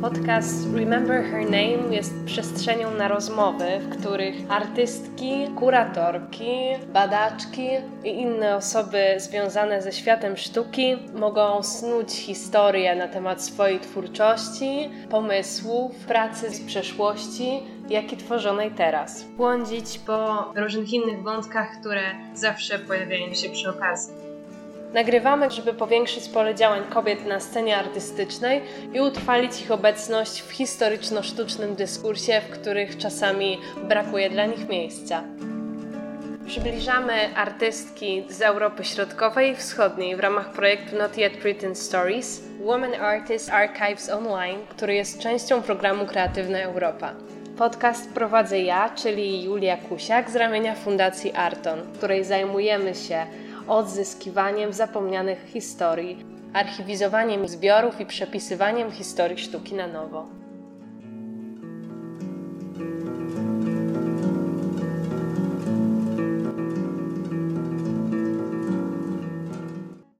Podcast Remember Her Name jest przestrzenią na rozmowy, w których artystki, kuratorki, badaczki i inne osoby związane ze światem sztuki mogą snuć historię na temat swojej twórczości, pomysłów, pracy z przeszłości, jak i tworzonej teraz. Błądzić po różnych innych wątkach, które zawsze pojawiają się przy okazji. Nagrywamy, żeby powiększyć pole działań kobiet na scenie artystycznej i utrwalić ich obecność w historyczno-sztucznym dyskursie, w których czasami brakuje dla nich miejsca. Przybliżamy artystki z Europy Środkowej i Wschodniej w ramach projektu Not Yet Written Stories Women Artist Archives Online, który jest częścią programu Kreatywna Europa. Podcast prowadzę ja, czyli Julia Kusiak z ramienia Fundacji Arton, której zajmujemy się odzyskiwaniem zapomnianych historii, archiwizowaniem zbiorów i przepisywaniem historii sztuki na nowo.